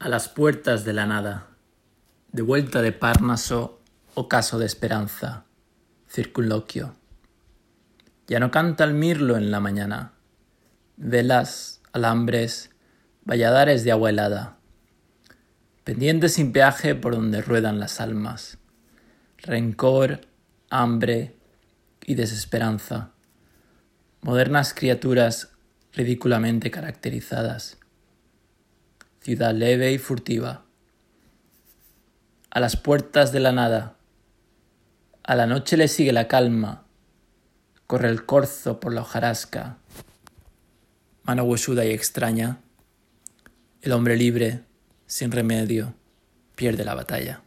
A las puertas de la nada, de vuelta de Parnaso, ocaso de esperanza, circunloquio. Ya no canta el mirlo en la mañana, velas, alambres, valladares de agua helada, pendientes sin peaje por donde ruedan las almas, rencor, hambre y desesperanza, modernas criaturas ridículamente caracterizadas leve y furtiva, a las puertas de la nada. A la noche le sigue la calma, corre el corzo por la hojarasca, mano huesuda y extraña, el hombre libre, sin remedio, pierde la batalla.